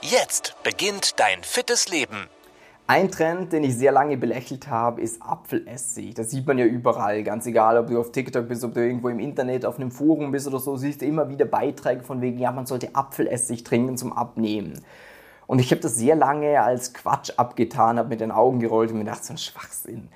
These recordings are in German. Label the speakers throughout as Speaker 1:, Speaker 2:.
Speaker 1: Jetzt beginnt dein fittes Leben.
Speaker 2: Ein Trend, den ich sehr lange belächelt habe, ist Apfelessig. Das sieht man ja überall, ganz egal, ob du auf TikTok bist, ob du irgendwo im Internet auf einem Forum bist oder so, siehst du immer wieder Beiträge von wegen, ja, man sollte Apfelessig trinken zum Abnehmen. Und ich habe das sehr lange als Quatsch abgetan, habe mit den Augen gerollt und mir gedacht, so ein Schwachsinn.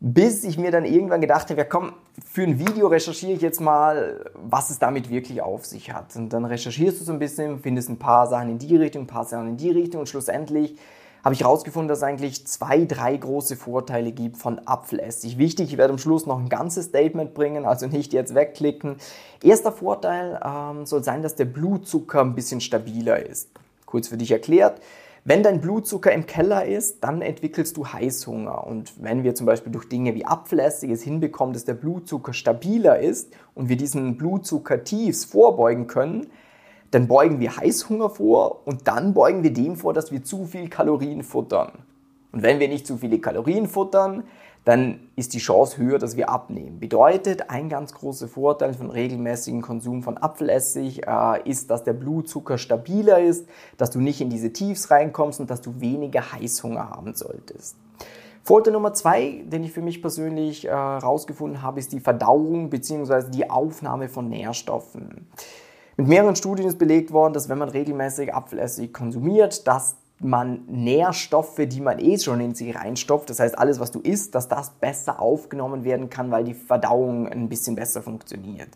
Speaker 2: Bis ich mir dann irgendwann gedacht habe, ja komm, für ein Video recherchiere ich jetzt mal, was es damit wirklich auf sich hat. Und dann recherchierst du so ein bisschen, findest ein paar Sachen in die Richtung, ein paar Sachen in die Richtung und schlussendlich habe ich herausgefunden, dass es eigentlich zwei, drei große Vorteile gibt von Apfelessig. Wichtig, ich werde am Schluss noch ein ganzes Statement bringen, also nicht jetzt wegklicken. Erster Vorteil ähm, soll sein, dass der Blutzucker ein bisschen stabiler ist. Kurz für dich erklärt. Wenn dein Blutzucker im Keller ist, dann entwickelst du Heißhunger. Und wenn wir zum Beispiel durch Dinge wie Apfelessig es hinbekommen, dass der Blutzucker stabiler ist und wir diesen Blutzuckertiefs vorbeugen können, dann beugen wir Heißhunger vor und dann beugen wir dem vor, dass wir zu viel Kalorien futtern. Und wenn wir nicht zu viele Kalorien futtern, dann ist die Chance höher, dass wir abnehmen. Bedeutet, ein ganz großer Vorteil von regelmäßigem Konsum von Apfelessig äh, ist, dass der Blutzucker stabiler ist, dass du nicht in diese Tiefs reinkommst und dass du weniger Heißhunger haben solltest. Vorteil Nummer zwei, den ich für mich persönlich herausgefunden äh, habe, ist die Verdauung bzw. die Aufnahme von Nährstoffen. Mit mehreren Studien ist belegt worden, dass wenn man regelmäßig Apfelessig konsumiert, dass man Nährstoffe, die man eh schon in sich reinstopft, das heißt alles, was du isst, dass das besser aufgenommen werden kann, weil die Verdauung ein bisschen besser funktioniert.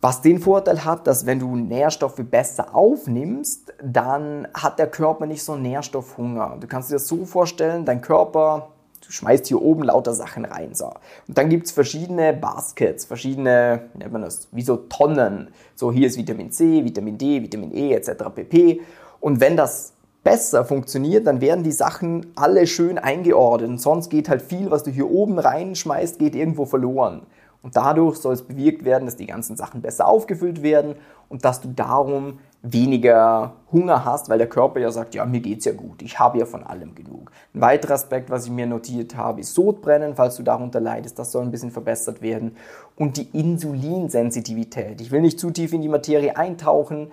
Speaker 2: Was den Vorteil hat, dass wenn du Nährstoffe besser aufnimmst, dann hat der Körper nicht so einen Nährstoffhunger. Du kannst dir das so vorstellen, dein Körper, du schmeißt hier oben lauter Sachen rein. So. Und dann gibt es verschiedene Baskets, verschiedene, wie nennt man das, wie so Tonnen. So hier ist Vitamin C, Vitamin D, Vitamin E etc. pp. Und wenn das besser funktioniert, dann werden die Sachen alle schön eingeordnet. Sonst geht halt viel, was du hier oben reinschmeißt, geht irgendwo verloren. Und dadurch soll es bewirkt werden, dass die ganzen Sachen besser aufgefüllt werden und dass du darum weniger Hunger hast, weil der Körper ja sagt, ja, mir geht's ja gut, ich habe ja von allem genug. Ein weiterer Aspekt, was ich mir notiert habe, ist Sodbrennen, falls du darunter leidest, das soll ein bisschen verbessert werden. Und die Insulinsensitivität. Ich will nicht zu tief in die Materie eintauchen,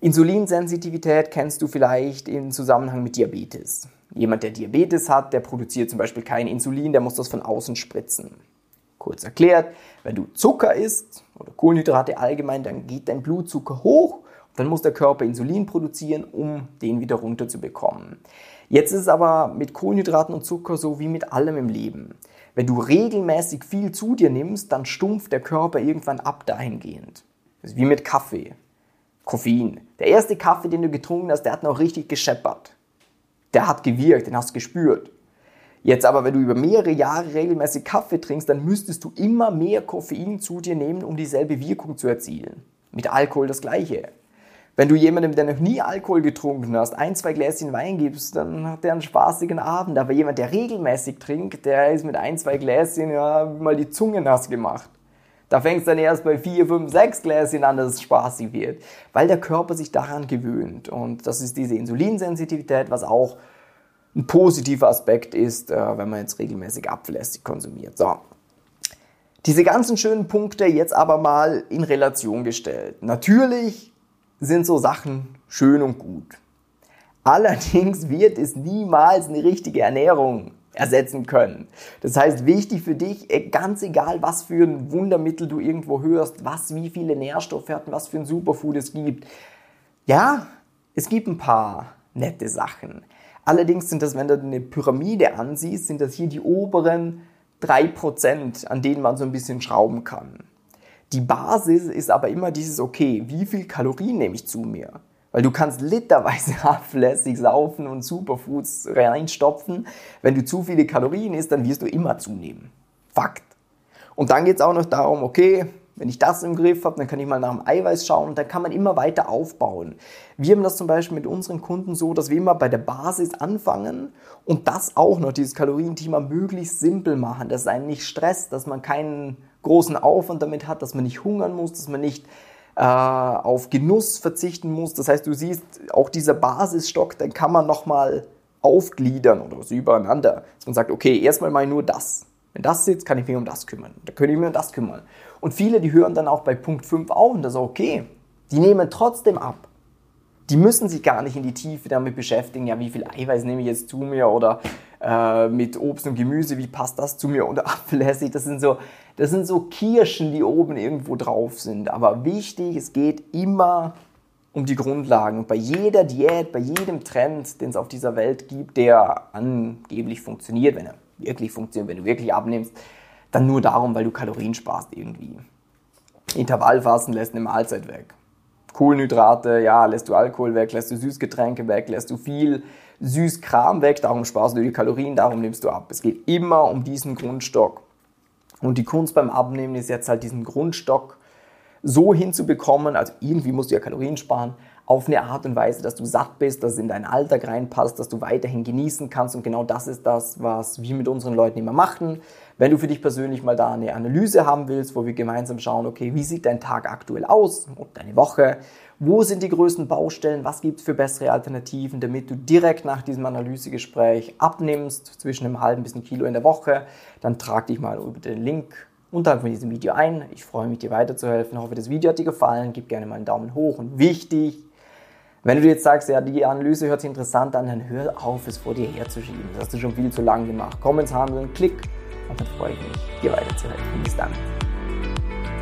Speaker 2: Insulinsensitivität kennst du vielleicht im Zusammenhang mit Diabetes. Jemand, der Diabetes hat, der produziert zum Beispiel kein Insulin, der muss das von außen spritzen. Kurz erklärt, wenn du Zucker isst oder Kohlenhydrate allgemein, dann geht dein Blutzucker hoch und dann muss der Körper Insulin produzieren, um den wieder runterzubekommen. Jetzt ist es aber mit Kohlenhydraten und Zucker so wie mit allem im Leben. Wenn du regelmäßig viel zu dir nimmst, dann stumpft der Körper irgendwann ab dahingehend. Das ist wie mit Kaffee. Koffein. Der erste Kaffee, den du getrunken hast, der hat noch richtig gescheppert. Der hat gewirkt, den hast du gespürt. Jetzt aber, wenn du über mehrere Jahre regelmäßig Kaffee trinkst, dann müsstest du immer mehr Koffein zu dir nehmen, um dieselbe Wirkung zu erzielen. Mit Alkohol das gleiche. Wenn du jemandem, der noch nie Alkohol getrunken hast, ein, zwei Gläschen Wein gibst, dann hat der einen spaßigen Abend. Aber jemand, der regelmäßig trinkt, der ist mit ein, zwei Gläschen ja mal die Zunge nass gemacht. Da fängt es dann erst bei 4, 5, 6 Gläschen an, dass es spaßig wird, weil der Körper sich daran gewöhnt. Und das ist diese Insulinsensitivität, was auch ein positiver Aspekt ist, äh, wenn man jetzt regelmäßig Apfelessig konsumiert. So. Diese ganzen schönen Punkte jetzt aber mal in Relation gestellt. Natürlich sind so Sachen schön und gut. Allerdings wird es niemals eine richtige Ernährung ersetzen können. Das heißt, wichtig für dich, äh, ganz egal, was für ein Wundermittel du irgendwo hörst, was, wie viele Nährstoffe hat, was für ein Superfood es gibt. Ja, es gibt ein paar nette Sachen. Allerdings sind das, wenn du eine Pyramide ansiehst, sind das hier die oberen 3%, an denen man so ein bisschen schrauben kann. Die Basis ist aber immer dieses, okay, wie viel Kalorien nehme ich zu mir? Weil du kannst literweise ablässig saufen und Superfoods reinstopfen. Wenn du zu viele Kalorien isst, dann wirst du immer zunehmen. Fakt. Und dann geht es auch noch darum, okay, Wenn ich das im Griff habe, dann kann ich mal nach dem Eiweiß schauen und dann kann man immer weiter aufbauen. Wir haben das zum Beispiel mit unseren Kunden so, dass wir immer bei der Basis anfangen und das auch noch, dieses Kalorienthema möglichst simpel machen, dass es einen nicht stresst, dass man keinen großen Aufwand damit hat, dass man nicht hungern muss, dass man nicht äh, auf Genuss verzichten muss. Das heißt, du siehst, auch dieser Basisstock, den kann man nochmal aufgliedern oder was übereinander. Dass man sagt, okay, erstmal mal nur das. Wenn das sitzt, kann ich mich um das kümmern. Da könnte ich mich um das kümmern. Und viele, die hören dann auch bei Punkt 5 auf und das ist okay. Die nehmen trotzdem ab. Die müssen sich gar nicht in die Tiefe damit beschäftigen, ja, wie viel Eiweiß nehme ich jetzt zu mir oder äh, mit Obst und Gemüse, wie passt das zu mir oder Apfelessig. Das sind so, das sind so Kirschen, die oben irgendwo drauf sind. Aber wichtig, es geht immer um die Grundlagen. bei jeder Diät, bei jedem Trend, den es auf dieser Welt gibt, der angeblich funktioniert, wenn er wirklich funktioniert, wenn du wirklich abnimmst, dann nur darum, weil du Kalorien sparst irgendwie. Intervallfasten lässt eine Mahlzeit weg. Kohlenhydrate, ja, lässt du Alkohol weg, lässt du Süßgetränke weg, lässt du viel Süßkram weg, darum sparst du die Kalorien, darum nimmst du ab. Es geht immer um diesen Grundstock. Und die Kunst beim Abnehmen ist jetzt halt diesen Grundstock so hinzubekommen, also irgendwie musst du ja Kalorien sparen, auf eine Art und Weise, dass du satt bist, dass es in deinen Alltag reinpasst, dass du weiterhin genießen kannst. Und genau das ist das, was wir mit unseren Leuten immer machen. Wenn du für dich persönlich mal da eine Analyse haben willst, wo wir gemeinsam schauen, okay, wie sieht dein Tag aktuell aus und deine Woche, wo sind die größten Baustellen, was gibt es für bessere Alternativen, damit du direkt nach diesem Analysegespräch abnimmst, zwischen einem halben bis einem Kilo in der Woche, dann trag dich mal über den Link unterhalb von diesem Video ein. Ich freue mich, dir weiterzuhelfen. Ich hoffe, das Video hat dir gefallen. Gib gerne mal einen Daumen hoch. Und wichtig, wenn du jetzt sagst, ja, die Analyse hört sich interessant an, dann hör auf, es vor dir herzuschieben. Das hast du schon viel zu lang gemacht. Komm ins Handeln, klick und dann freue ich mich, dir weiterzuhelfen. Bis dann.